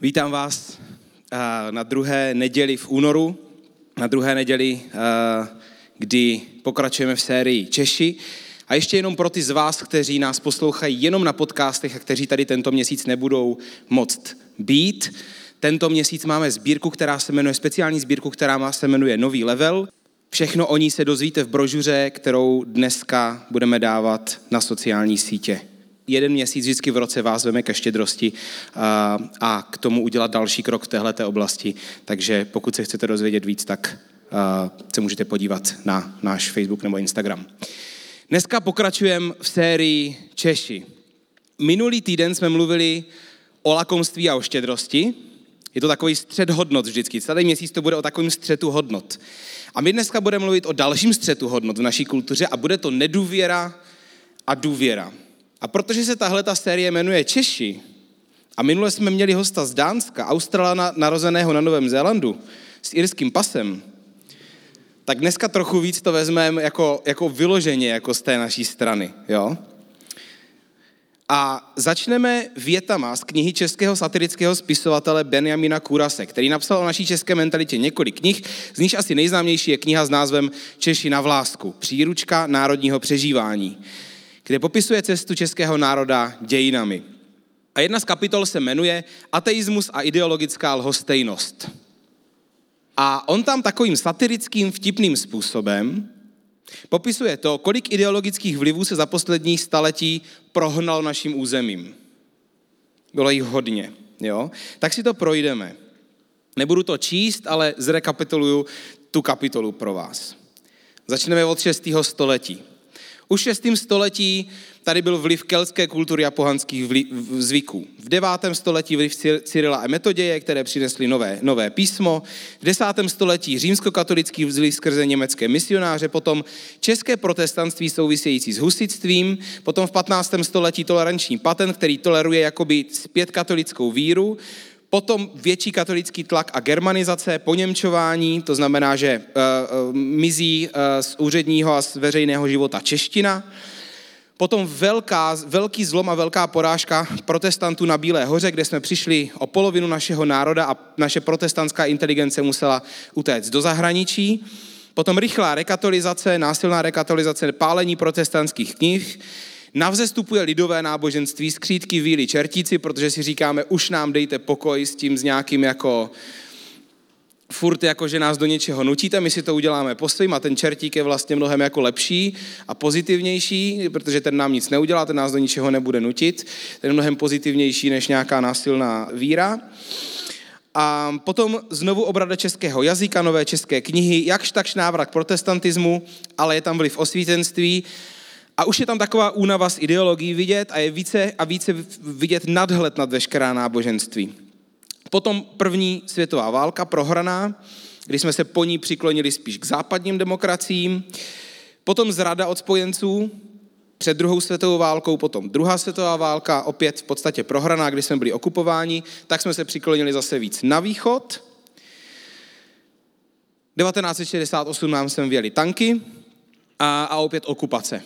Vítám vás eh, na druhé neděli v únoru, na druhé neděli, eh, kdy pokračujeme v sérii Češi. A ještě jenom pro ty z vás, kteří nás poslouchají jenom na podcastech a kteří tady tento měsíc nebudou moct být. Tento měsíc máme sbírku, která se jmenuje, speciální sbírku, která se jmenuje Nový level. Všechno o ní se dozvíte v brožuře, kterou dneska budeme dávat na sociální sítě jeden měsíc vždycky v roce vás veme ke štědrosti a, a k tomu udělat další krok v této oblasti. Takže pokud se chcete dozvědět víc, tak a, se můžete podívat na náš Facebook nebo Instagram. Dneska pokračujeme v sérii Češi. Minulý týden jsme mluvili o lakomství a o štědrosti. Je to takový střed hodnot vždycky. Celý měsíc to bude o takovém střetu hodnot. A my dneska budeme mluvit o dalším střetu hodnot v naší kultuře a bude to nedůvěra a důvěra. A protože se tahle ta série jmenuje Češi, a minule jsme měli hosta z Dánska, Australana narozeného na Novém Zélandu, s irským pasem, tak dneska trochu víc to vezmeme jako, jako vyloženě, jako z té naší strany. Jo? A začneme větama z knihy českého satirického spisovatele Benjamina Kurase, který napsal o naší české mentalitě několik knih, z níž asi nejznámější je kniha s názvem Češi na vlásku, příručka národního přežívání kde popisuje cestu českého národa dějinami. A jedna z kapitol se jmenuje Ateismus a ideologická lhostejnost. A on tam takovým satirickým, vtipným způsobem popisuje to, kolik ideologických vlivů se za poslední staletí prohnal naším územím. Bylo jich hodně, jo? Tak si to projdeme. Nebudu to číst, ale zrekapituluju tu kapitolu pro vás. Začneme od 6. století. Už v 6. století tady byl vliv keltské kultury a pohanských zvyků. V 9. století vliv Cyrila a Metoděje, které přinesly nové, nové písmo. V 10. století římskokatolický vliv skrze německé misionáře, potom české protestantství související s husitstvím, potom v 15. století toleranční patent, který toleruje jakoby zpět katolickou víru, Potom větší katolický tlak a germanizace, poněmčování, to znamená, že uh, mizí uh, z úředního a z veřejného života čeština. Potom velká, velký zlom a velká porážka protestantů na Bílé hoře, kde jsme přišli o polovinu našeho národa a naše protestantská inteligence musela utéct do zahraničí. Potom rychlá rekatolizace, násilná rekatolizace, pálení protestantských knih, na vzestupu je lidové náboženství, skřídky víly čertíci, protože si říkáme, už nám dejte pokoj s tím s nějakým jako furt jako, že nás do něčeho nutíte, my si to uděláme po svým a ten čertík je vlastně mnohem jako lepší a pozitivnější, protože ten nám nic neudělá, ten nás do ničeho nebude nutit, ten je mnohem pozitivnější než nějaká násilná víra. A potom znovu obrada českého jazyka, nové české knihy, jakž takž návrat k protestantismu, ale je tam vliv osvícenství a už je tam taková únava z ideologií vidět a je více a více vidět nadhled nad veškerá náboženství. Potom první světová válka prohraná, kdy jsme se po ní přiklonili spíš k západním demokraciím. Potom zrada od spojenců, před druhou světovou válkou, potom druhá světová válka, opět v podstatě prohraná, kdy jsme byli okupováni, tak jsme se přiklonili zase víc na východ. 1968 nám sem věli tanky a, a opět okupace.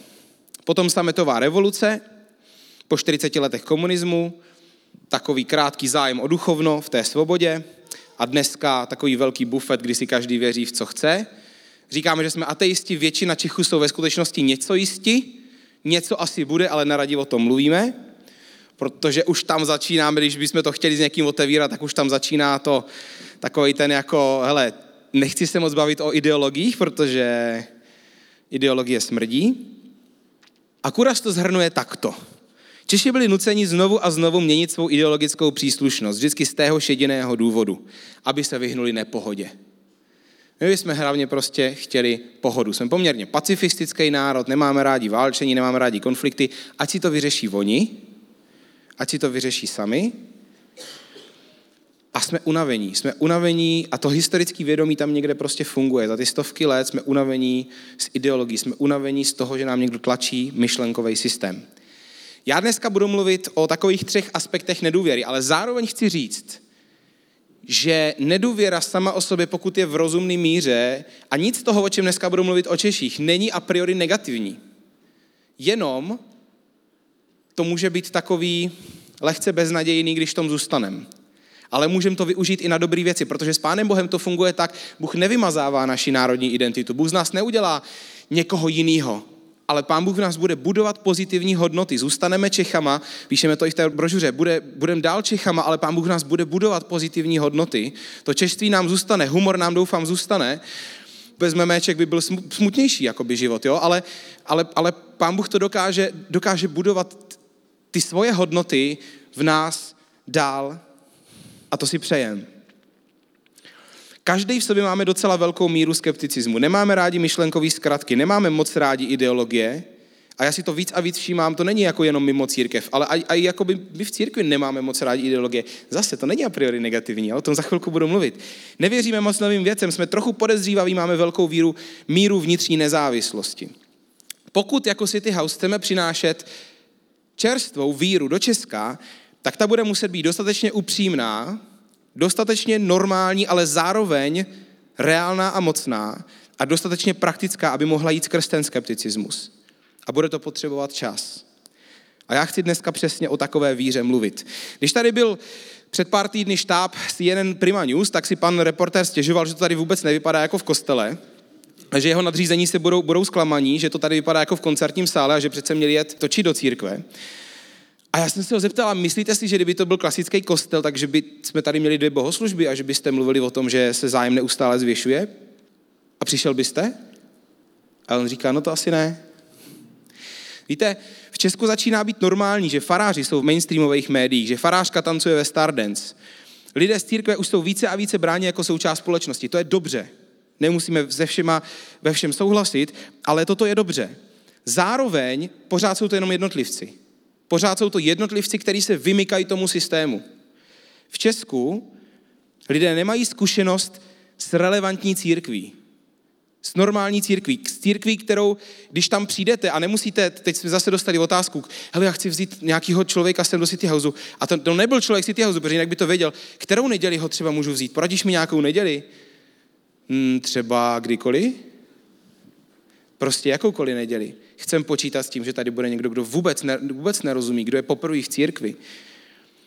Potom sametová revoluce, po 40 letech komunismu, takový krátký zájem o duchovno v té svobodě a dneska takový velký bufet, kdy si každý věří v co chce. Říkáme, že jsme ateisti, většina Čechů jsou ve skutečnosti něco jisti, něco asi bude, ale naradí o tom mluvíme, protože už tam začínáme, když bychom to chtěli s někým otevírat, tak už tam začíná to takový ten jako, hele, nechci se moc bavit o ideologiích, protože ideologie smrdí, a Kuras to zhrnuje takto. Češi byli nuceni znovu a znovu měnit svou ideologickou příslušnost, vždycky z tého jediného důvodu, aby se vyhnuli nepohodě. My jsme hlavně prostě chtěli pohodu. Jsme poměrně pacifistický národ, nemáme rádi válčení, nemáme rádi konflikty, ať si to vyřeší oni, ať si to vyřeší sami a jsme unavení. Jsme unavení a to historické vědomí tam někde prostě funguje. Za ty stovky let jsme unavení z ideologií, jsme unavení z toho, že nám někdo tlačí myšlenkový systém. Já dneska budu mluvit o takových třech aspektech nedůvěry, ale zároveň chci říct, že nedůvěra sama o sobě, pokud je v rozumné míře, a nic z toho, o čem dneska budu mluvit o Češích, není a priori negativní. Jenom to může být takový lehce beznadějný, když tom zůstaneme. Ale můžeme to využít i na dobré věci, protože s Pánem Bohem to funguje tak, Bůh nevymazává naši národní identitu. Bůh z nás neudělá někoho jiného, ale Pán Bůh v nás bude budovat pozitivní hodnoty. Zůstaneme Čechama, píšeme to i v té brožuře, bude, budeme dál Čechama, ale Pán Bůh v nás bude budovat pozitivní hodnoty. To češství nám zůstane, humor nám doufám zůstane. Bez memeček by byl smutnější jakoby život, jo? Ale, ale, ale Pán Bůh to dokáže, dokáže budovat ty svoje hodnoty v nás dál a to si přejem. Každý v sobě máme docela velkou míru skepticismu. Nemáme rádi myšlenkové zkratky, nemáme moc rádi ideologie, a já si to víc a víc všímám, to není jako jenom mimo církev, ale i, jako by my v církvi nemáme moc rádi ideologie. Zase to není a priori negativní, o tom za chvilku budu mluvit. Nevěříme moc novým věcem, jsme trochu podezřívaví, máme velkou víru, míru vnitřní nezávislosti. Pokud jako City House chceme přinášet čerstvou víru do Česka, tak ta bude muset být dostatečně upřímná, dostatečně normální, ale zároveň reálná a mocná a dostatečně praktická, aby mohla jít skrz ten skepticismus. A bude to potřebovat čas. A já chci dneska přesně o takové víře mluvit. Když tady byl před pár týdny štáb CNN Prima News, tak si pan reportér stěžoval, že to tady vůbec nevypadá jako v kostele, že jeho nadřízení se budou, budou zklamaní, že to tady vypadá jako v koncertním sále a že přece měli jet točit do církve. A já jsem se ho zeptal, myslíte si, že kdyby to byl klasický kostel, takže by jsme tady měli dvě bohoslužby a že byste mluvili o tom, že se zájem neustále zvěšuje? A přišel byste? A on říká, no to asi ne. Víte, v Česku začíná být normální, že faráři jsou v mainstreamových médiích, že farářka tancuje ve Stardance. Lidé z církve už jsou více a více bráni jako součást společnosti. To je dobře. Nemusíme se všema ve všem souhlasit, ale toto je dobře. Zároveň pořád jsou to jenom jednotlivci. Pořád jsou to jednotlivci, kteří se vymykají tomu systému. V Česku lidé nemají zkušenost s relevantní církví. S normální církví. S církví, kterou, když tam přijdete a nemusíte, teď jsme zase dostali otázku, hele, já chci vzít nějakého člověka sem do City Houseu. A to, to nebyl člověk City Houseu, protože jinak by to věděl. Kterou neděli ho třeba můžu vzít? Poradíš mi nějakou neděli? Hmm, třeba kdykoliv? Prostě jakoukoliv neděli. Chcem počítat s tím, že tady bude někdo, kdo vůbec, ne, vůbec nerozumí, kdo je poprvé v církvi.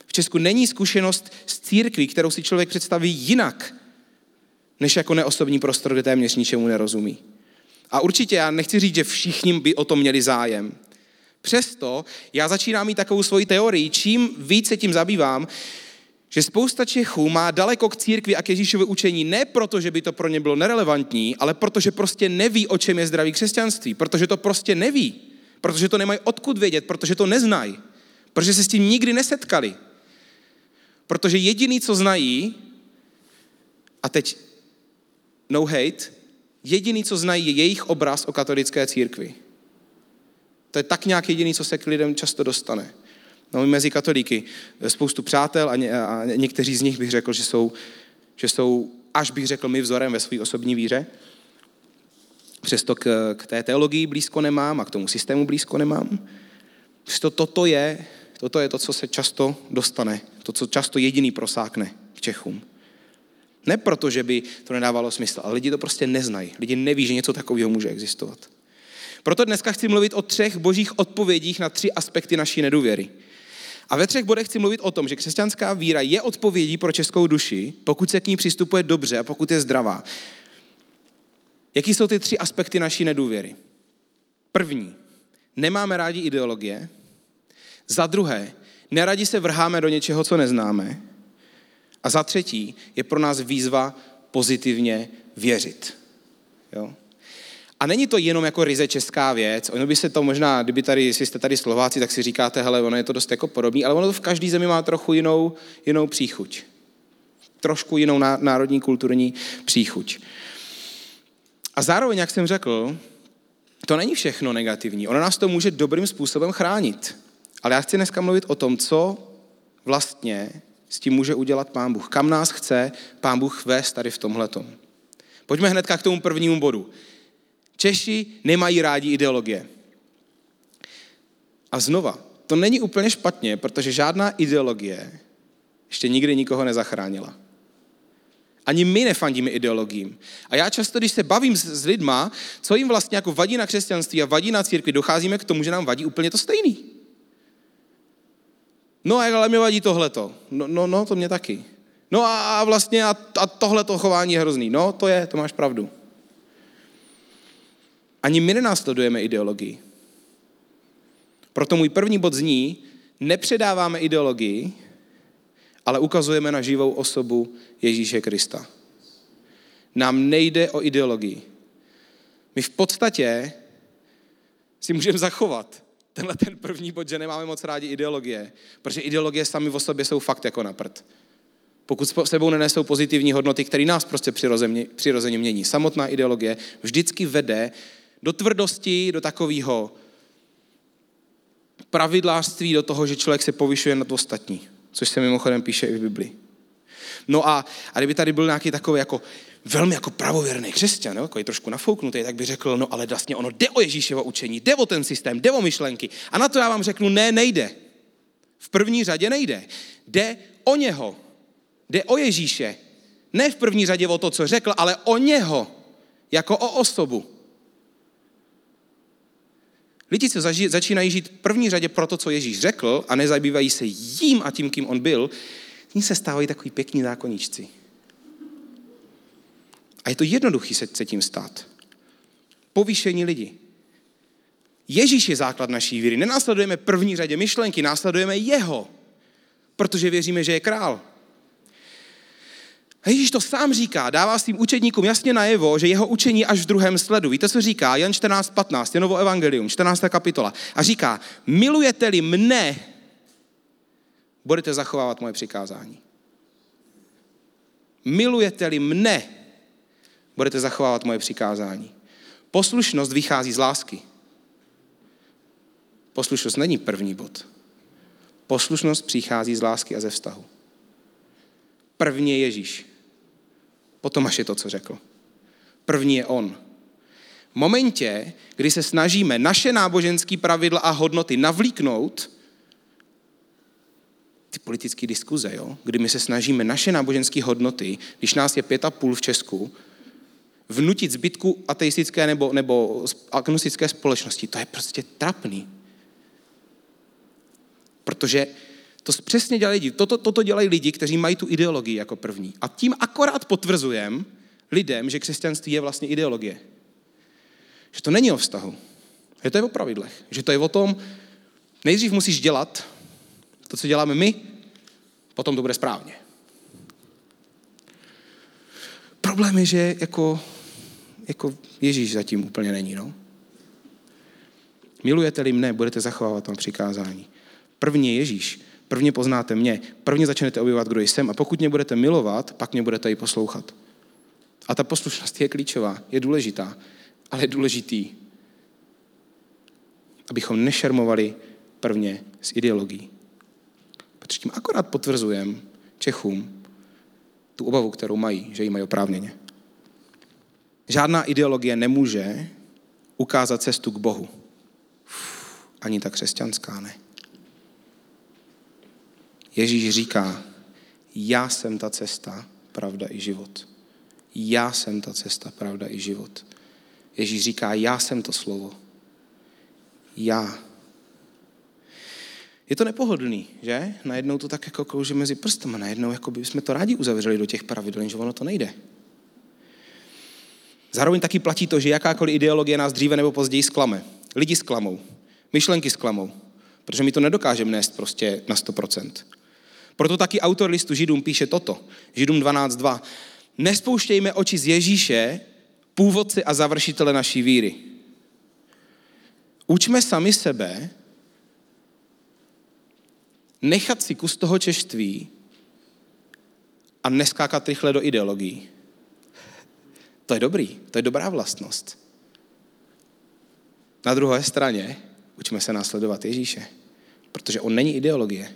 V Česku není zkušenost s církví, kterou si člověk představí jinak, než jako neosobní prostor, kde téměř ničemu nerozumí. A určitě já nechci říct, že všichni by o to měli zájem. Přesto já začínám mít takovou svoji teorii, čím více tím zabývám, že spousta Čechů má daleko k církvi a k Ježíšovi učení ne proto, že by to pro ně bylo nerelevantní, ale protože prostě neví, o čem je zdravý křesťanství. Protože to prostě neví. Protože to nemají odkud vědět, protože to neznají. Protože se s tím nikdy nesetkali. Protože jediný, co znají, a teď no hate, jediný, co znají, je jejich obraz o katolické církvi. To je tak nějak jediný, co se k lidem často dostane. No, mezi katolíky spoustu přátel a, ně, a někteří z nich bych řekl, že jsou, že jsou, až bych řekl, my vzorem ve své osobní víře. Přesto k, k té teologii blízko nemám a k tomu systému blízko nemám. Přesto toto je, toto je to, co se často dostane, to, co často jediný prosákne k Čechům. Ne proto, že by to nedávalo smysl, ale lidi to prostě neznají. Lidi neví, že něco takového může existovat. Proto dneska chci mluvit o třech božích odpovědích na tři aspekty naší nedůvěry. A ve třech bodech chci mluvit o tom, že křesťanská víra je odpovědí pro českou duši, pokud se k ní přistupuje dobře a pokud je zdravá. Jaký jsou ty tři aspekty naší nedůvěry? První, nemáme rádi ideologie. Za druhé, neradi se vrháme do něčeho, co neznáme. A za třetí, je pro nás výzva pozitivně věřit. Jo? A není to jenom jako ryze česká věc, ono by se to možná, kdyby tady, jestli jste tady Slováci, tak si říkáte, hele, ono je to dost jako podobný, ale ono to v každé zemi má trochu jinou, jinou příchuť. Trošku jinou národní kulturní příchuť. A zároveň, jak jsem řekl, to není všechno negativní. Ono nás to může dobrým způsobem chránit. Ale já chci dneska mluvit o tom, co vlastně s tím může udělat Pán Bůh. Kam nás chce Pán Bůh vést tady v tomhletom. Pojďme hnedka k tomu prvnímu bodu. Češi nemají rádi ideologie. A znova, to není úplně špatně, protože žádná ideologie ještě nikdy nikoho nezachránila. Ani my nefandíme ideologiím. A já často, když se bavím s, s lidma, co jim vlastně jako vadí na křesťanství a vadí na církvi, docházíme k tomu, že nám vadí úplně to stejný. No ale mě vadí tohleto. No, no, no to mě taky. No a vlastně a, a tohle to chování je hrozný. No, to je, to máš pravdu. Ani my nenásledujeme ideologii. Proto můj první bod zní, nepředáváme ideologii, ale ukazujeme na živou osobu Ježíše Krista. Nám nejde o ideologii. My v podstatě si můžeme zachovat tenhle ten první bod, že nemáme moc rádi ideologie, protože ideologie sami o sobě jsou fakt jako na prd. Pokud s sebou nenesou pozitivní hodnoty, které nás prostě přirozeně, přirozeně mění. Samotná ideologie vždycky vede do tvrdosti, do takového pravidlářství, do toho, že člověk se povyšuje nad ostatní, což se mimochodem píše i v Biblii. No a, a kdyby tady byl nějaký takový jako velmi jako pravověrný křesťan, jo, jako je trošku nafouknutý, tak by řekl, no ale vlastně ono jde o Ježíševo učení, jde o ten systém, jde o myšlenky. A na to já vám řeknu, ne, nejde. V první řadě nejde. Jde o něho. Jde o Ježíše. Ne v první řadě o to, co řekl, ale o něho. Jako o osobu. Lidi, co zaži, začínají žít v první řadě pro to, co Ježíš řekl a nezabývají se jím a tím, kým on byl, ní se stávají takový pěkní zákoníčci. A je to jednoduchý se, se tím stát. Povýšení lidi. Ježíš je základ naší víry. Nenásledujeme první řadě myšlenky, následujeme jeho, protože věříme, že je král. A Ježíš to sám říká, dává svým učedníkům jasně najevo, že jeho učení až v druhém sledu. Víte, co říká? Jan 14.15, Janovo evangelium, 14. kapitola. A říká, milujete-li mne, budete zachovávat moje přikázání. Milujete-li mne, budete zachovávat moje přikázání. Poslušnost vychází z lásky. Poslušnost není první bod. Poslušnost přichází z lásky a ze vztahu. První je Ježíš. Potom až je to, co řekl. První je on. V momentě, kdy se snažíme naše náboženské pravidla a hodnoty navlíknout, ty politické diskuze, jo? kdy my se snažíme naše náboženské hodnoty, když nás je pět a půl v Česku, vnutit zbytku ateistické nebo, nebo agnostické společnosti, to je prostě trapný. Protože to přesně dělají lidi. Toto, toto dělají lidi, kteří mají tu ideologii jako první. A tím akorát potvrzujeme lidem, že křesťanství je vlastně ideologie. Že to není o vztahu. Že to je o pravidlech. Že to je o tom, nejdřív musíš dělat to, co děláme my, potom to bude správně. Problém je, že jako, jako Ježíš zatím úplně není. No? Milujete-li mne, budete zachovávat tam přikázání. První je Ježíš. Prvně poznáte mě, prvně začnete objevovat, kdo jsem a pokud mě budete milovat, pak mě budete i poslouchat. A ta poslušnost je klíčová, je důležitá, ale je důležitý, abychom nešermovali prvně s ideologií. Protože tím akorát potvrzujeme Čechům tu obavu, kterou mají, že ji mají oprávněně. Žádná ideologie nemůže ukázat cestu k Bohu. Uf, ani ta křesťanská ne. Ježíš říká, já jsem ta cesta, pravda i život. Já jsem ta cesta, pravda i život. Ježíš říká, já jsem to slovo. Já. Je to nepohodlný, že? Najednou to tak jako klouže mezi prstama, najednou jako by jsme to rádi uzavřeli do těch pravidel, že ono to nejde. Zároveň taky platí to, že jakákoliv ideologie nás dříve nebo později sklame. Lidi sklamou, myšlenky sklamou, protože my to nedokážeme nést prostě na 100%. Proto taky autor listu Židům píše toto. Židům 12.2. Nespouštějme oči z Ježíše, původce a završitele naší víry. Učme sami sebe nechat si kus toho češtví a neskákat rychle do ideologií. To je dobrý, to je dobrá vlastnost. Na druhé straně učme se následovat Ježíše, protože on není ideologie.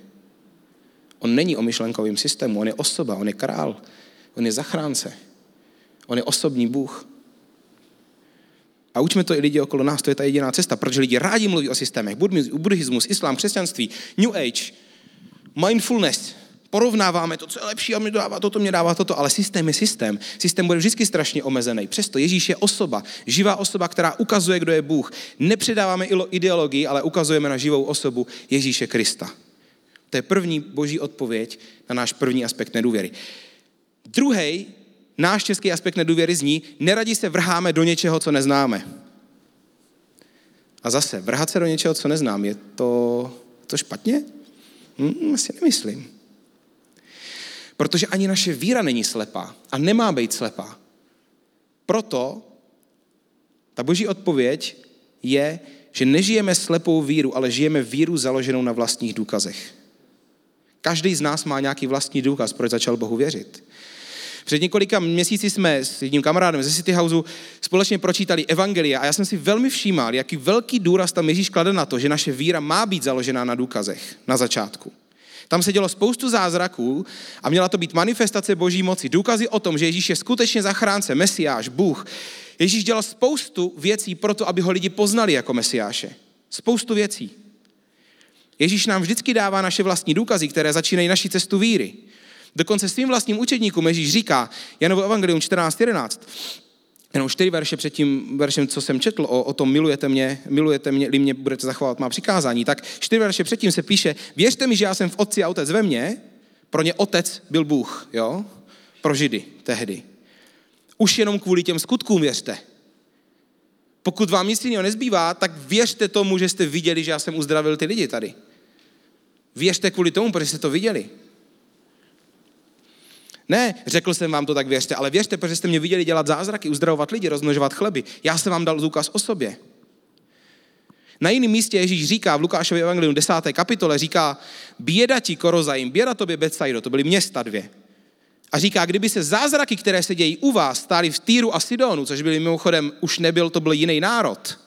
On není o myšlenkovém systému, on je osoba, on je král, on je zachránce, on je osobní Bůh. A učme to i lidi okolo nás, to je ta jediná cesta, protože lidi rádi mluví o systémech, buddhismus, islám, křesťanství, New Age, mindfulness, porovnáváme to, co je lepší a mi dává toto, mě dává toto, ale systém je systém. Systém bude vždycky strašně omezený. Přesto Ježíš je osoba, živá osoba, která ukazuje, kdo je Bůh. Nepředáváme ideologii, ale ukazujeme na živou osobu Ježíše Krista. To je první boží odpověď na náš první aspekt nedůvěry. Druhý náš český aspekt nedůvěry zní, neradi se vrháme do něčeho, co neznáme. A zase, vrhat se do něčeho, co neznám, je to, to špatně? Hm, asi nemyslím. Protože ani naše víra není slepá a nemá být slepá. Proto ta boží odpověď je, že nežijeme slepou víru, ale žijeme víru založenou na vlastních důkazech. Každý z nás má nějaký vlastní důkaz, proč začal Bohu věřit. Před několika měsíci jsme s jedním kamarádem ze City Houseu společně pročítali Evangelia a já jsem si velmi všímal, jaký velký důraz tam Ježíš klade na to, že naše víra má být založená na důkazech na začátku. Tam se dělo spoustu zázraků a měla to být manifestace boží moci. Důkazy o tom, že Ježíš je skutečně zachránce, mesiáš, Bůh. Ježíš dělal spoustu věcí pro to, aby ho lidi poznali jako mesiáše. Spoustu věcí. Ježíš nám vždycky dává naše vlastní důkazy, které začínají naší cestu víry. Dokonce svým vlastním učedníkům Ježíš říká, Janovo evangelium 14.11, jenom čtyři verše před tím veršem, co jsem četl, o, o tom milujete mě, milujete mě, li mě budete zachovávat má přikázání, tak čtyři verše předtím se píše, věřte mi, že já jsem v otci a otec ve mně, pro ně otec byl Bůh, jo? Pro židy tehdy. Už jenom kvůli těm skutkům věřte. Pokud vám nic jiného nezbývá, tak věřte tomu, že jste viděli, že já jsem uzdravil ty lidi tady. Věřte kvůli tomu, protože jste to viděli. Ne, řekl jsem vám to, tak věřte, ale věřte, protože jste mě viděli dělat zázraky, uzdravovat lidi, rozmnožovat chleby. Já jsem vám dal důkaz o sobě. Na jiném místě Ježíš říká v Lukášově evangelium 10. kapitole, říká, běda ti Korozajím, běda tobě Betsaido, to byly města dvě. A říká, kdyby se zázraky, které se dějí u vás, stály v Týru a Sidonu, což byli mimochodem, už nebyl, to byl jiný národ.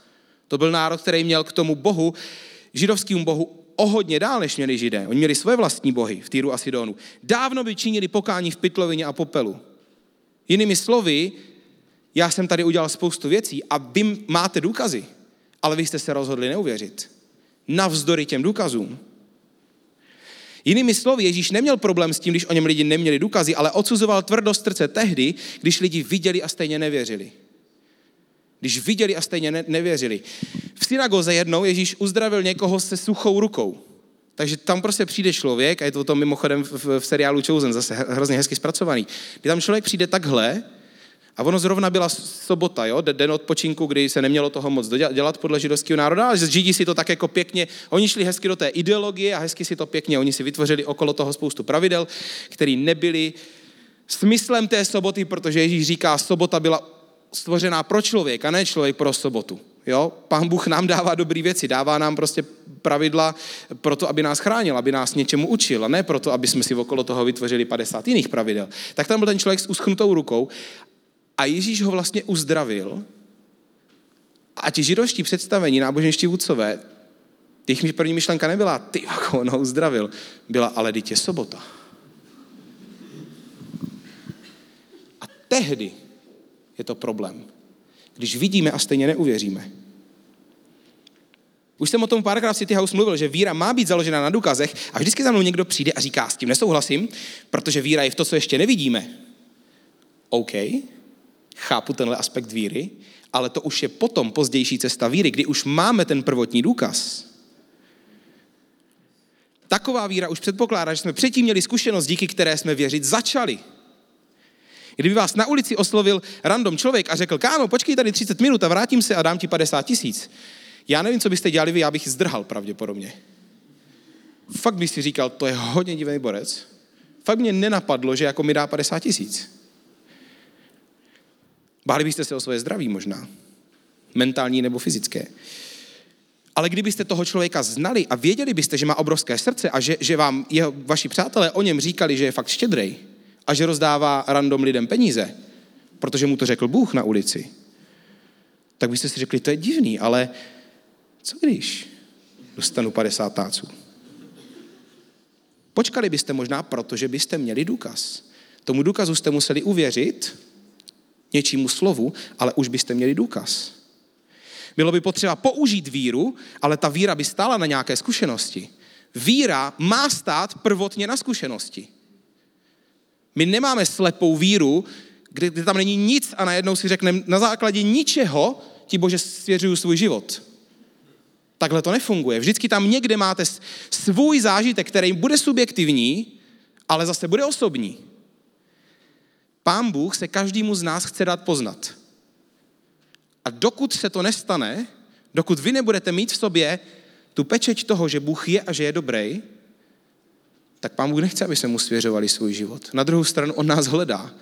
To byl národ, který měl k tomu bohu, židovskému bohu, o hodně dál, než měli židé. Oni měli svoje vlastní bohy v Týru a Sidonu. Dávno by činili pokání v pytlovině a popelu. Jinými slovy, já jsem tady udělal spoustu věcí a vy máte důkazy, ale vy jste se rozhodli neuvěřit. Navzdory těm důkazům. Jinými slovy, Ježíš neměl problém s tím, když o něm lidi neměli důkazy, ale odsuzoval tvrdost srdce tehdy, když lidi viděli a stejně nevěřili. Když viděli a stejně ne- nevěřili. V synagoze jednou Ježíš uzdravil někoho se suchou rukou. Takže tam prostě přijde člověk, a je to tom mimochodem v, v, seriálu Chosen, zase hrozně hezky zpracovaný, kdy tam člověk přijde takhle, a ono zrovna byla sobota, jo, den odpočinku, kdy se nemělo toho moc dělat podle židovského národa, ale Židi si to tak jako pěkně, oni šli hezky do té ideologie a hezky si to pěkně, oni si vytvořili okolo toho spoustu pravidel, které nebyly smyslem té soboty, protože Ježíš říká, sobota byla stvořená pro člověka, ne člověk pro sobotu. Jo? Pán Bůh nám dává dobré věci, dává nám prostě pravidla pro to, aby nás chránil, aby nás něčemu učil, a ne proto, aby jsme si okolo toho vytvořili 50 jiných pravidel. Tak tam byl ten člověk s uschnutou rukou a Ježíš ho vlastně uzdravil a ti židovští představení, náboženští vůdcové, těch první myšlenka nebyla, ty, jako on ho uzdravil, byla, ale dítě sobota. A tehdy je to problém. Když vidíme a stejně neuvěříme. Už jsem o tom párkrát v City House mluvil, že víra má být založena na důkazech a vždycky za mnou někdo přijde a říká, s tím nesouhlasím, protože víra je v to, co ještě nevidíme. OK, chápu tenhle aspekt víry, ale to už je potom pozdější cesta víry, kdy už máme ten prvotní důkaz. Taková víra už předpokládá, že jsme předtím měli zkušenost, díky které jsme věřit začali. Kdyby vás na ulici oslovil random člověk a řekl, kámo, počkej tady 30 minut a vrátím se a dám ti 50 tisíc. Já nevím, co byste dělali vy, já bych zdrhal pravděpodobně. Fakt bych si říkal, to je hodně divný borec. Fakt mě nenapadlo, že jako mi dá 50 tisíc. Báli byste se o svoje zdraví možná. Mentální nebo fyzické. Ale kdybyste toho člověka znali a věděli byste, že má obrovské srdce a že, že vám jeho, vaši přátelé o něm říkali, že je fakt štědrej a že rozdává random lidem peníze, protože mu to řekl Bůh na ulici, tak byste si řekli, to je divný, ale co když dostanu 50 táců? Počkali byste možná, protože byste měli důkaz. Tomu důkazu jste museli uvěřit, něčímu slovu, ale už byste měli důkaz. Bylo by potřeba použít víru, ale ta víra by stála na nějaké zkušenosti. Víra má stát prvotně na zkušenosti. My nemáme slepou víru, kde, kde tam není nic a najednou si řekneme, na základě ničeho ti Bože svěřuju svůj život. Takhle to nefunguje. Vždycky tam někde máte svůj zážitek, který bude subjektivní, ale zase bude osobní. Pán Bůh se každému z nás chce dát poznat. A dokud se to nestane, dokud vy nebudete mít v sobě tu pečeť toho, že Bůh je a že je dobrý, tak Pán Bůh nechce, aby se mu svěřovali svůj život. Na druhou stranu on nás hledá.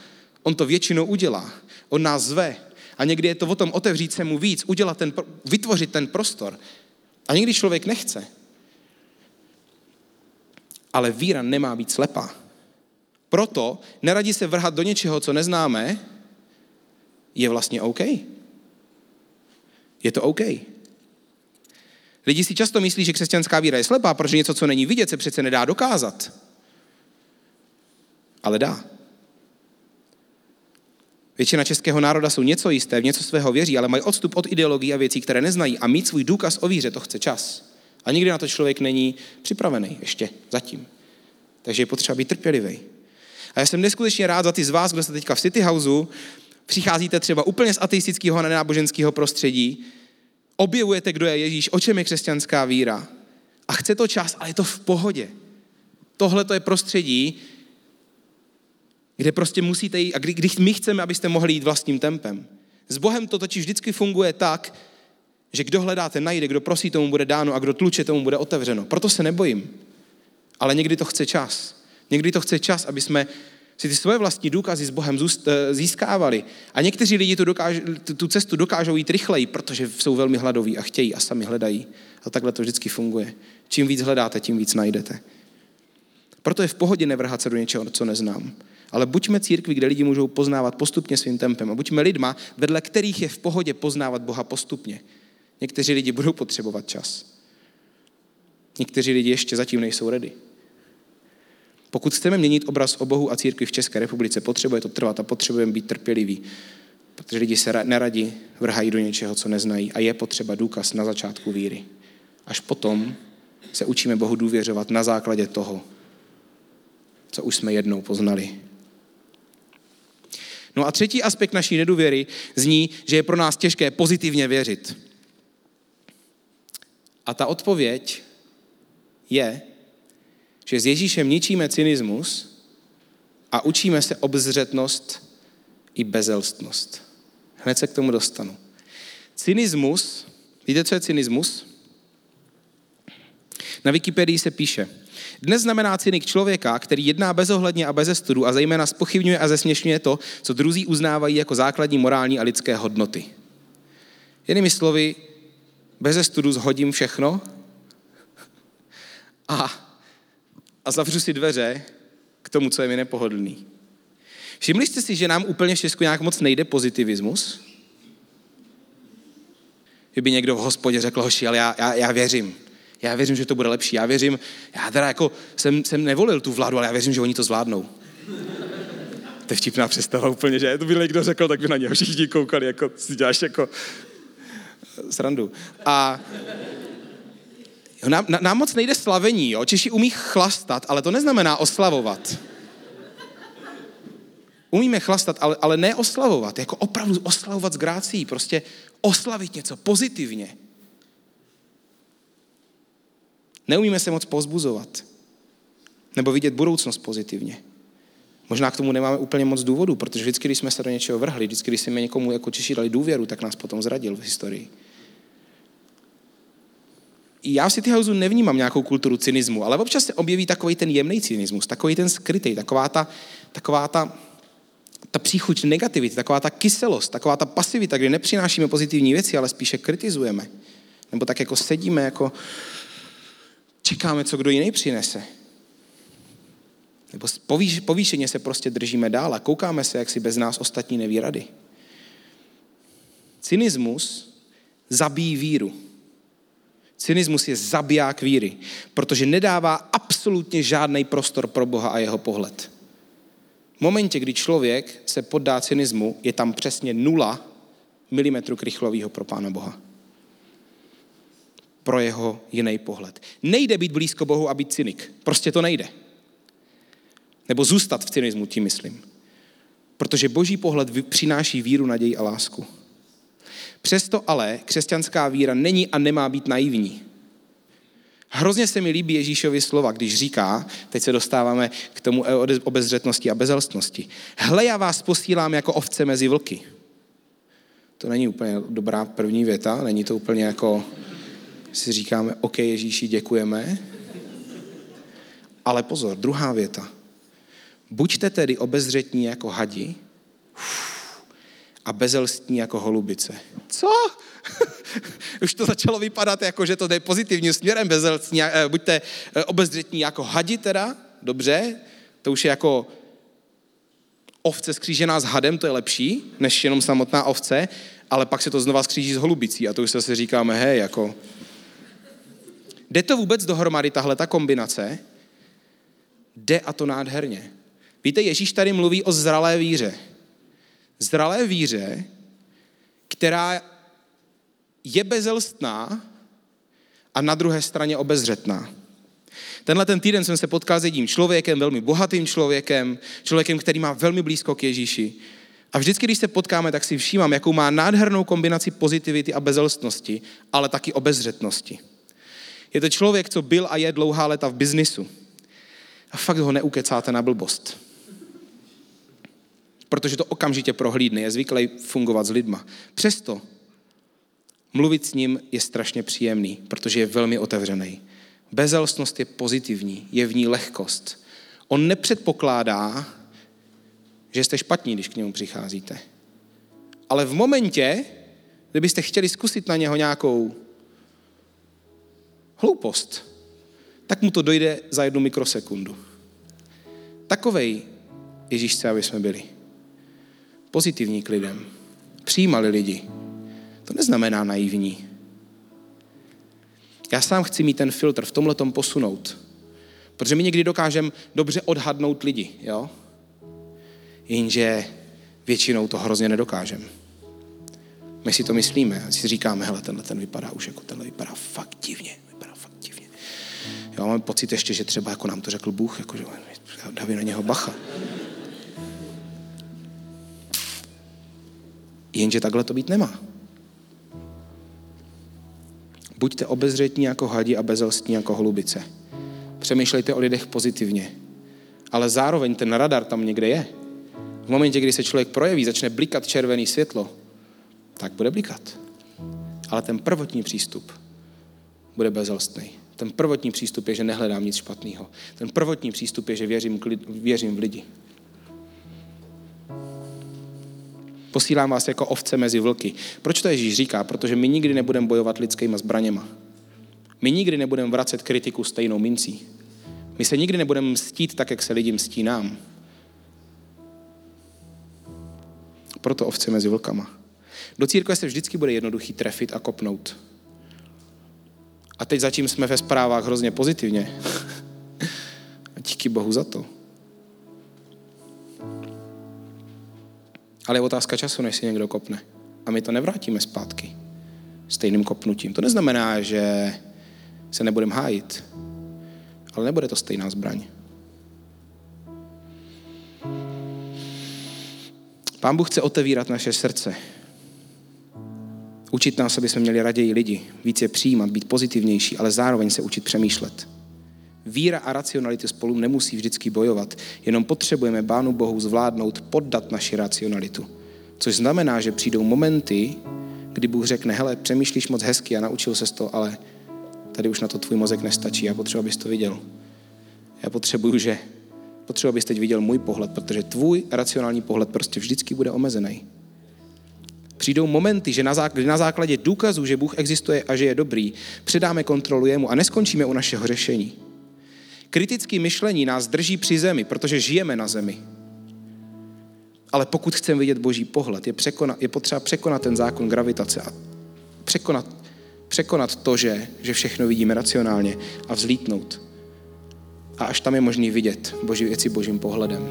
On to většinou udělá. On nás zve. A někdy je to o tom otevřít se mu víc, udělat ten, vytvořit ten prostor. A někdy člověk nechce. Ale víra nemá být slepá. Proto neradí se vrhat do něčeho, co neznáme, je vlastně OK. Je to OK. Lidi si často myslí, že křesťanská víra je slepá, protože něco, co není vidět, se přece nedá dokázat. Ale dá. Většina českého národa jsou něco jisté, v něco svého věří, ale mají odstup od ideologií a věcí, které neznají. A mít svůj důkaz o víře, to chce čas. A nikdy na to člověk není připravený ještě zatím. Takže je potřeba být trpělivý. A já jsem neskutečně rád za ty z vás, kdo jste teďka v City Houseu, přicházíte třeba úplně z ateistického a nenáboženského prostředí, objevujete, kdo je Ježíš, o čem je křesťanská víra. A chce to čas, ale je to v pohodě. Tohle to je prostředí, kde prostě musíte jít, a kdy, když my chceme, abyste mohli jít vlastním tempem. S Bohem to totiž vždycky funguje tak, že kdo hledáte, najde, kdo prosí, tomu bude dáno a kdo tluče, tomu bude otevřeno. Proto se nebojím. Ale někdy to chce čas. Někdy to chce čas, aby jsme si ty svoje vlastní důkazy s Bohem eh, získávali. A někteří lidi tu, dokáž, tu cestu dokážou jít rychleji, protože jsou velmi hladoví a chtějí a sami hledají. A takhle to vždycky funguje. Čím víc hledáte, tím víc najdete. Proto je v pohodě nevrhat se do něčeho, co neznám. Ale buďme církvi, kde lidi můžou poznávat postupně svým tempem. A buďme lidma, vedle kterých je v pohodě poznávat Boha postupně. Někteří lidi budou potřebovat čas. Někteří lidi ještě zatím nejsou ready. Pokud chceme měnit obraz o Bohu a církvi v České republice, potřebuje to trvat a potřebujeme být trpěliví. Protože lidi se neradi vrhají do něčeho, co neznají a je potřeba důkaz na začátku víry. Až potom se učíme Bohu důvěřovat na základě toho, co už jsme jednou poznali. No a třetí aspekt naší nedůvěry zní, že je pro nás těžké pozitivně věřit. A ta odpověď je, že s Ježíšem ničíme cynismus a učíme se obzřetnost i bezelstnost. Hned se k tomu dostanu. Cynismus, víte, co je cynismus? Na Wikipedii se píše, dnes znamená cynik člověka, který jedná bezohledně a bez studu a zejména spochybňuje a zesměšňuje to, co druzí uznávají jako základní morální a lidské hodnoty. Jinými slovy, bez studu zhodím všechno a a zavřu si dveře k tomu, co je mi nepohodlný. Všimli jste si, že nám úplně v Česku nějak moc nejde pozitivismus? Kdyby někdo v hospodě řekl, hoši, ale já, já, já věřím. Já věřím, že to bude lepší. Já věřím, já teda jako jsem, jsem nevolil tu vládu, ale já věřím, že oni to zvládnou. To je vtipná představa úplně, že to by někdo řekl, tak by na něho všichni koukali, jako si děláš jako srandu. A nám, nám moc nejde slavení, jo? Češi umí chlastat, ale to neznamená oslavovat. Umíme chlastat, ale, ale ne oslavovat, jako opravdu oslavovat s grácí, prostě oslavit něco pozitivně. Neumíme se moc pozbuzovat, nebo vidět budoucnost pozitivně. Možná k tomu nemáme úplně moc důvodu, protože vždycky, když jsme se do něčeho vrhli, vždycky, když jsme někomu jako Češi dali důvěru, tak nás potom zradil v historii já v City Houseu nevnímám nějakou kulturu cynismu, ale občas se objeví takový ten jemný cynismus, takový ten skrytý, taková ta, taková ta, ta příchuť negativity, taková ta kyselost, taková ta pasivita, kdy nepřinášíme pozitivní věci, ale spíše kritizujeme. Nebo tak jako sedíme, jako čekáme, co kdo jiný přinese. Nebo povýš, povýšeně se prostě držíme dál a koukáme se, jak si bez nás ostatní neví rady. Cynismus zabíjí víru. Cynismus je zabiják víry, protože nedává absolutně žádný prostor pro Boha a jeho pohled. V momentě, kdy člověk se poddá cynismu, je tam přesně nula milimetru krychlového pro Pána Boha. Pro jeho jiný pohled. Nejde být blízko Bohu a být cynik. Prostě to nejde. Nebo zůstat v cynismu, tím myslím. Protože boží pohled přináší víru, naději a lásku. Přesto ale křesťanská víra není a nemá být naivní. Hrozně se mi líbí Ježíšovi slova, když říká, teď se dostáváme k tomu obezřetnosti a bezelstnosti. Hle, já vás posílám jako ovce mezi vlky. To není úplně dobrá první věta, není to úplně jako si říkáme, OK Ježíši, děkujeme. Ale pozor, druhá věta. Buďte tedy obezřetní jako hadi a bezelstní jako holubice. Co? Už to začalo vypadat jako, že to jde pozitivním směrem, bezelstní, eh, buďte eh, obezřetní jako hadi teda, dobře, to už je jako ovce skřížená s hadem, to je lepší, než jenom samotná ovce, ale pak se to znova skříží s holubicí a to už se říkáme, hej, jako... Jde to vůbec dohromady, tahle ta kombinace? Jde a to nádherně. Víte, Ježíš tady mluví o zralé víře. Zralé víře, která je bezelstná a na druhé straně obezřetná. Tenhle ten týden jsem se potkal s jedním člověkem, velmi bohatým člověkem, člověkem, který má velmi blízko k Ježíši. A vždycky, když se potkáme, tak si všímám, jakou má nádhernou kombinaci pozitivity a bezelstnosti, ale taky obezřetnosti. Je to člověk, co byl a je dlouhá léta v biznisu. A fakt ho neukecáte na blbost. Protože to okamžitě prohlídne, je zvyklý fungovat s lidma. Přesto mluvit s ním je strašně příjemný, protože je velmi otevřený. Bezelstnost je pozitivní, je v ní lehkost. On nepředpokládá, že jste špatní, když k němu přicházíte. Ale v momentě, kdybyste chtěli zkusit na něho nějakou hloupost, tak mu to dojde za jednu mikrosekundu. Takovej Ježíš chce, aby jsme byli. Pozitivní k lidem. Přijímali lidi. To neznamená naivní. Já sám chci mít ten filtr, v tomhle tom posunout. Protože my někdy dokážeme dobře odhadnout lidi, jo? Jenže většinou to hrozně nedokážeme. My si to myslíme si říkáme, hele, tenhle ten vypadá už jako tenhle vypadá fakt divně. Vypadá fakt divně. Já mám pocit ještě, že třeba jako nám to řekl Bůh, jako, že dávaj na něho bacha. Jenže takhle to být nemá. Buďte obezřetní jako hadi a bezelstní jako holubice. Přemýšlejte o lidech pozitivně. Ale zároveň ten radar tam někde je. V momentě, kdy se člověk projeví, začne blikat červený světlo, tak bude blikat. Ale ten prvotní přístup bude bezelstný. Ten prvotní přístup je, že nehledám nic špatného. Ten prvotní přístup je, že věřím, věřím v lidi. Posílám vás jako ovce mezi vlky. Proč to Ježíš říká? Protože my nikdy nebudeme bojovat lidskýma zbraněma. My nikdy nebudeme vracet kritiku stejnou mincí. My se nikdy nebudeme mstít tak, jak se lidi mstí nám. Proto ovce mezi vlkama. Do církve se vždycky bude jednoduchý trefit a kopnout. A teď zatím jsme ve zprávách hrozně pozitivně. díky Bohu za to. Ale je otázka času, než si někdo kopne. A my to nevrátíme zpátky stejným kopnutím. To neznamená, že se nebudeme hájit, ale nebude to stejná zbraň. Pán Bůh chce otevírat naše srdce. Učit nás, aby jsme měli raději lidi, více přijímat, být pozitivnější, ale zároveň se učit přemýšlet. Víra a racionality spolu nemusí vždycky bojovat, jenom potřebujeme Bánu Bohu zvládnout, poddat naši racionalitu. Což znamená, že přijdou momenty, kdy Bůh řekne, hele, přemýšlíš moc hezky a naučil se to, ale tady už na to tvůj mozek nestačí, já potřebuji, abys to viděl. Já potřebuju, že potřebuji, abys teď viděl můj pohled, protože tvůj racionální pohled prostě vždycky bude omezený. Přijdou momenty, že na základě, na základě důkazů, že Bůh existuje a že je dobrý, předáme kontrolu jemu a neskončíme u našeho řešení. Kritické myšlení nás drží při zemi, protože žijeme na zemi. Ale pokud chceme vidět boží pohled, je, překonat, je potřeba překonat ten zákon gravitace a překonat, překonat to, že, že všechno vidíme racionálně a vzlítnout. A až tam je možný vidět boží věci božím pohledem.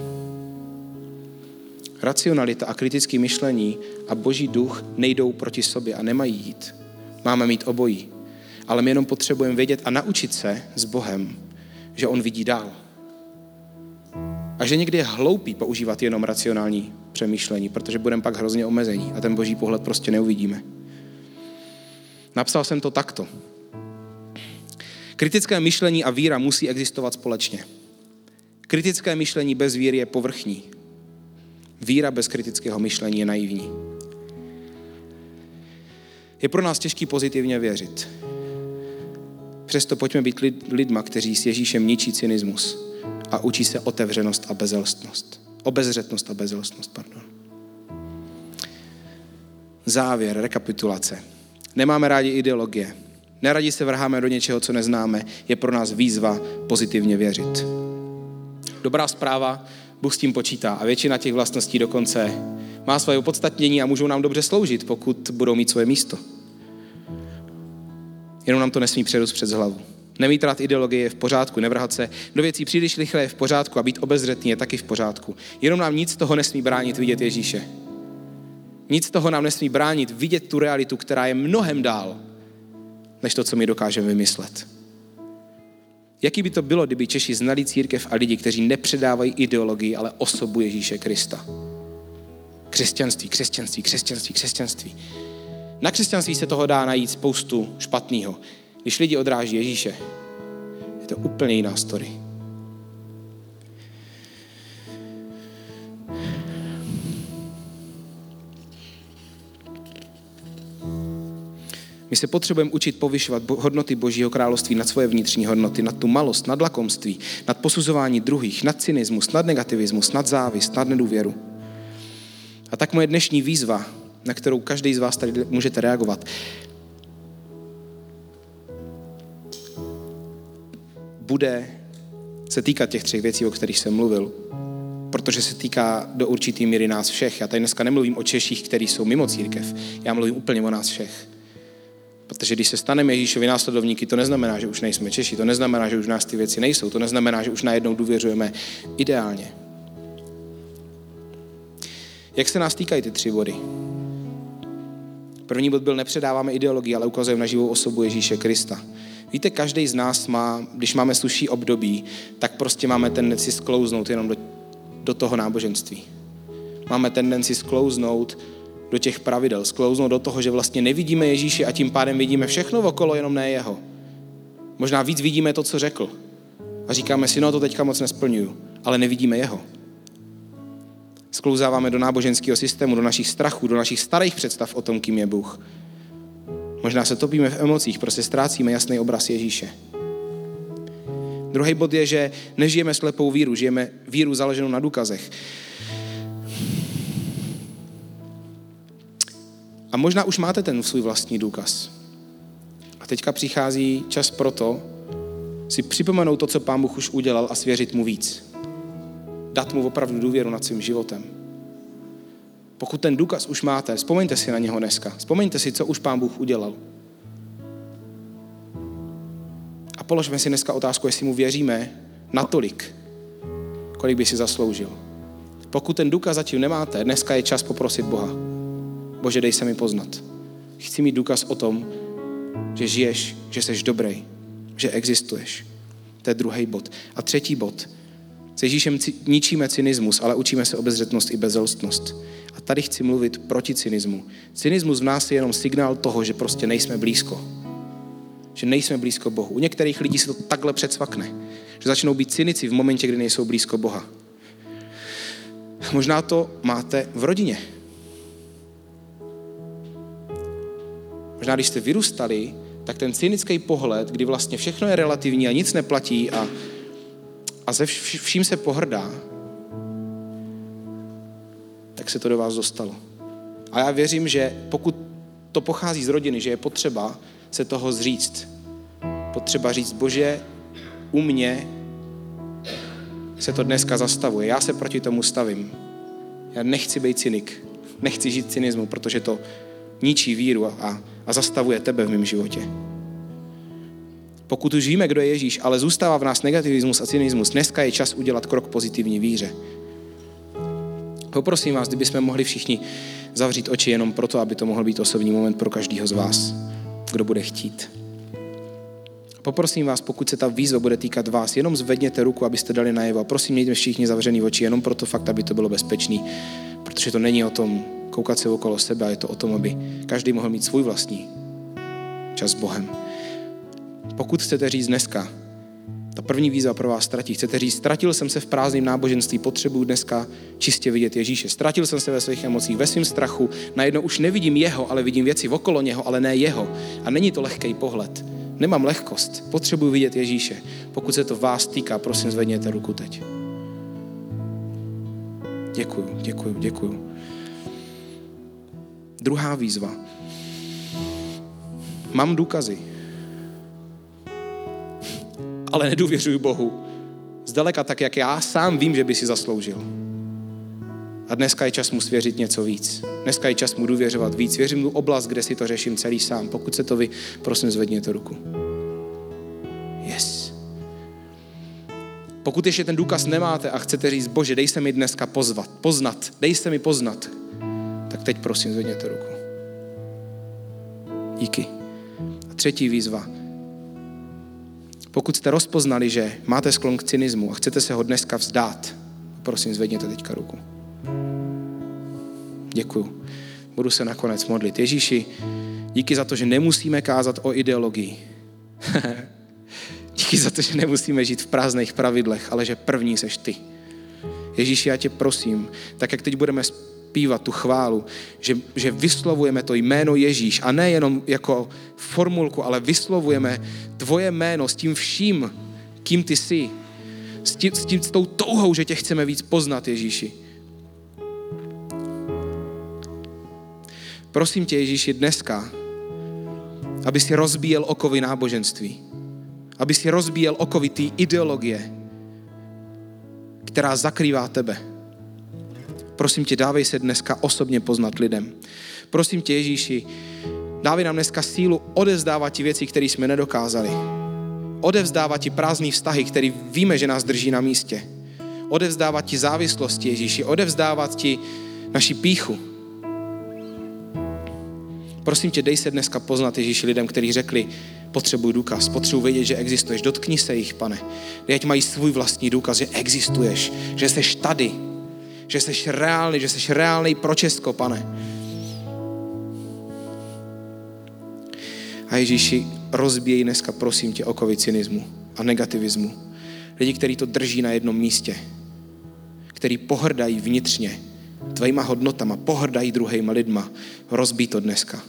Racionalita a kritické myšlení a boží duch nejdou proti sobě a nemají jít. Máme mít obojí. Ale my jenom potřebujeme vědět a naučit se s Bohem, že on vidí dál. A že někdy je hloupý používat jenom racionální přemýšlení, protože budeme pak hrozně omezení a ten boží pohled prostě neuvidíme. Napsal jsem to takto. Kritické myšlení a víra musí existovat společně. Kritické myšlení bez víry je povrchní. Víra bez kritického myšlení je naivní. Je pro nás těžký pozitivně věřit. Přesto pojďme být lidma, kteří s Ježíšem ničí cynismus a učí se otevřenost a bezelstnost. Obezřetnost a bezelstnost, pardon. Závěr, rekapitulace. Nemáme rádi ideologie. Neradi se vrháme do něčeho, co neznáme. Je pro nás výzva pozitivně věřit. Dobrá zpráva, Bůh s tím počítá a většina těch vlastností dokonce má svoje opodstatnění a můžou nám dobře sloužit, pokud budou mít svoje místo. Jenom nám to nesmí přerůst před hlavu. Nemít rád ideologie je v pořádku, nevrhat se do věcí příliš rychle je v pořádku a být obezřetný je taky v pořádku. Jenom nám nic toho nesmí bránit vidět Ježíše. Nic toho nám nesmí bránit vidět tu realitu, která je mnohem dál, než to, co my dokážeme vymyslet. Jaký by to bylo, kdyby Češi znali církev a lidi, kteří nepředávají ideologii, ale osobu Ježíše Krista? Křesťanství, křesťanství, křesťanství, křesťanství. Na křesťanství se toho dá najít spoustu špatného. Když lidi odráží Ježíše, je to úplně jiná story. My se potřebujeme učit povyšovat hodnoty Božího království nad svoje vnitřní hodnoty, nad tu malost, nad lakomství, nad posuzování druhých, nad cynismus, nad negativismus, nad závist, nad nedůvěru. A tak moje dnešní výzva, na kterou každý z vás tady můžete reagovat, bude se týkat těch třech věcí, o kterých jsem mluvil, protože se týká do určitý míry nás všech. Já tady dneska nemluvím o Češích, kteří jsou mimo církev. Já mluvím úplně o nás všech. Protože když se staneme Ježíšovi následovníky, to neznamená, že už nejsme Češi, to neznamená, že už nás ty věci nejsou, to neznamená, že už najednou důvěřujeme ideálně. Jak se nás týkají ty tři body? První bod byl nepředáváme ideologii, ale ukazujeme na živou osobu Ježíše Krista. Víte, každý z nás má, když máme sluší období, tak prostě máme tendenci sklouznout jenom do, do toho náboženství. Máme tendenci sklouznout do těch pravidel, sklouznout do toho, že vlastně nevidíme Ježíše a tím pádem vidíme všechno okolo, jenom ne jeho. Možná víc vidíme to, co řekl. A říkáme si, no to teďka moc nesplňuju, ale nevidíme jeho. Sklouzáváme do náboženského systému, do našich strachů, do našich starých představ o tom, kým je Bůh. Možná se topíme v emocích, prostě ztrácíme jasný obraz Ježíše. Druhý bod je, že nežijeme slepou víru, žijeme víru založenou na důkazech. A možná už máte ten svůj vlastní důkaz. A teďka přichází čas pro to, si připomenout to, co Pán Bůh už udělal a svěřit mu víc. Dát mu opravdu důvěru nad svým životem. Pokud ten důkaz už máte, vzpomeňte si na něho dneska. Vzpomeňte si, co už Pán Bůh udělal. A položme si dneska otázku, jestli mu věříme natolik, kolik by si zasloužil. Pokud ten důkaz zatím nemáte, dneska je čas poprosit Boha. Bože, dej se mi poznat. Chci mít důkaz o tom, že žiješ, že jsi dobrý, že existuješ. To je druhý bod. A třetí bod. S Ježíšem ničíme cynismus, ale učíme se obezřetnost i bezelstnost. A tady chci mluvit proti cynismu. Cynismus v nás je jenom signál toho, že prostě nejsme blízko. Že nejsme blízko Bohu. U některých lidí se to takhle předsvakne. Že začnou být cynici v momentě, kdy nejsou blízko Boha. Možná to máte v rodině. Možná když jste vyrůstali, tak ten cynický pohled, kdy vlastně všechno je relativní a nic neplatí a, a ze vším se pohrdá, tak se to do vás dostalo. A já věřím, že pokud to pochází z rodiny, že je potřeba se toho zříct. Potřeba říct, bože, u mě se to dneska zastavuje. Já se proti tomu stavím. Já nechci být cynik. Nechci žít cynismu, protože to ničí víru a, a zastavuje tebe v mém životě. Pokud už víme, kdo je Ježíš, ale zůstává v nás negativismus a cynismus, dneska je čas udělat krok pozitivní víře. Poprosím vás, kdybychom mohli všichni zavřít oči jenom proto, aby to mohl být osobní moment pro každého z vás, kdo bude chtít. Poprosím vás, pokud se ta výzva bude týkat vás, jenom zvedněte ruku, abyste dali najevo. A prosím, mějte všichni zavřený oči, jenom proto fakt, aby to bylo bezpečný. Protože to není o tom koukat se okolo sebe, a je to o tom, aby každý mohl mít svůj vlastní čas s Bohem. Pokud chcete říct dneska, ta první výzva pro vás ztratí. Chcete říct, ztratil jsem se v prázdném náboženství, potřebuji dneska čistě vidět Ježíše. Ztratil jsem se ve svých emocích, ve svém strachu. Najednou už nevidím jeho, ale vidím věci okolo něho, ale ne jeho. A není to lehký pohled. Nemám lehkost. Potřebuji vidět Ježíše. Pokud se to vás týká, prosím, zvedněte ruku teď. Děkuju, děkuju, děkuju. Druhá výzva. Mám důkazy, ale nedůvěřuji Bohu. Zdaleka tak, jak já sám vím, že by si zasloužil. A dneska je čas mu svěřit něco víc. Dneska je čas mu důvěřovat víc. Věřím mu oblast, kde si to řeším celý sám. Pokud se to vy, prosím, zvedněte ruku. Yes. Pokud ještě ten důkaz nemáte a chcete říct, bože, dej se mi dneska pozvat, poznat, dej se mi poznat, tak teď prosím zvedněte ruku. Díky. A třetí výzva. Pokud jste rozpoznali, že máte sklon k cynismu a chcete se ho dneska vzdát, prosím zvedněte teďka ruku. Děkuju. Budu se nakonec modlit. Ježíši, díky za to, že nemusíme kázat o ideologii. díky za to, že nemusíme žít v prázdných pravidlech, ale že první seš ty. Ježíši, já tě prosím, tak jak teď budeme zpívat tu chválu, že, že vyslovujeme to jméno Ježíš a ne jenom jako formulku, ale vyslovujeme tvoje jméno s tím vším, kým ty jsi. S, tím, s, tím, s tou touhou, že tě chceme víc poznat, Ježíši. Prosím tě, Ježíši, dneska, aby si rozbíjel okovy náboženství. Aby si rozbíjel okovy té ideologie, která zakrývá tebe. Prosím tě, dávej se dneska osobně poznat lidem. Prosím tě, Ježíši, dávej nám dneska sílu odevzdávat ti věci, které jsme nedokázali. Odevzdávat ti prázdné vztahy, které víme, že nás drží na místě. Odevzdávat ti závislosti, Ježíši. Odevzdávat ti naši píchu. Prosím tě, dej se dneska poznat, Ježíši, lidem, kteří řekli, potřebuji důkaz, potřebuji vědět, že existuješ. Dotkni se jich, pane. Dej, ať mají svůj vlastní důkaz, že existuješ, že jsi tady, že jsi reálný, že jsi reálný pro Česko, pane. A Ježíši, rozbíjej dneska, prosím tě, okovy cynismu a negativismu. Lidi, kteří to drží na jednom místě, který pohrdají vnitřně tvojima hodnotama, pohrdají druhýma lidma, rozbí to dneska.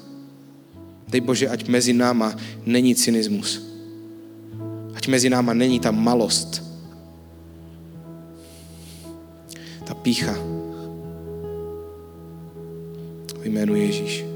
Dej Bože, ať mezi náma není cynismus. Ať mezi náma není ta malost, ta pícha. Jménu Ježíš.